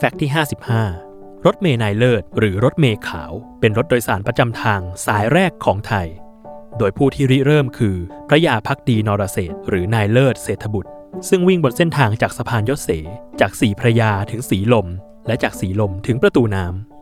แฟกต์ที่ 55 รถเมย์นายเลิศ หรือรถเมย์ขาว เป็นรถโดยสารประจำทางสายแรกของไทย โดยผู้ที่ริเริ่มคือ พระยาพักดีนรเศรษฐ์หรือนายเลิศเศรษฐบุตร ซึ่งวิ่งบนเส้นทางจากสะพานยศเส จากสีพระยาถึงสีลม และจากสีลมถึงประตูน้ำ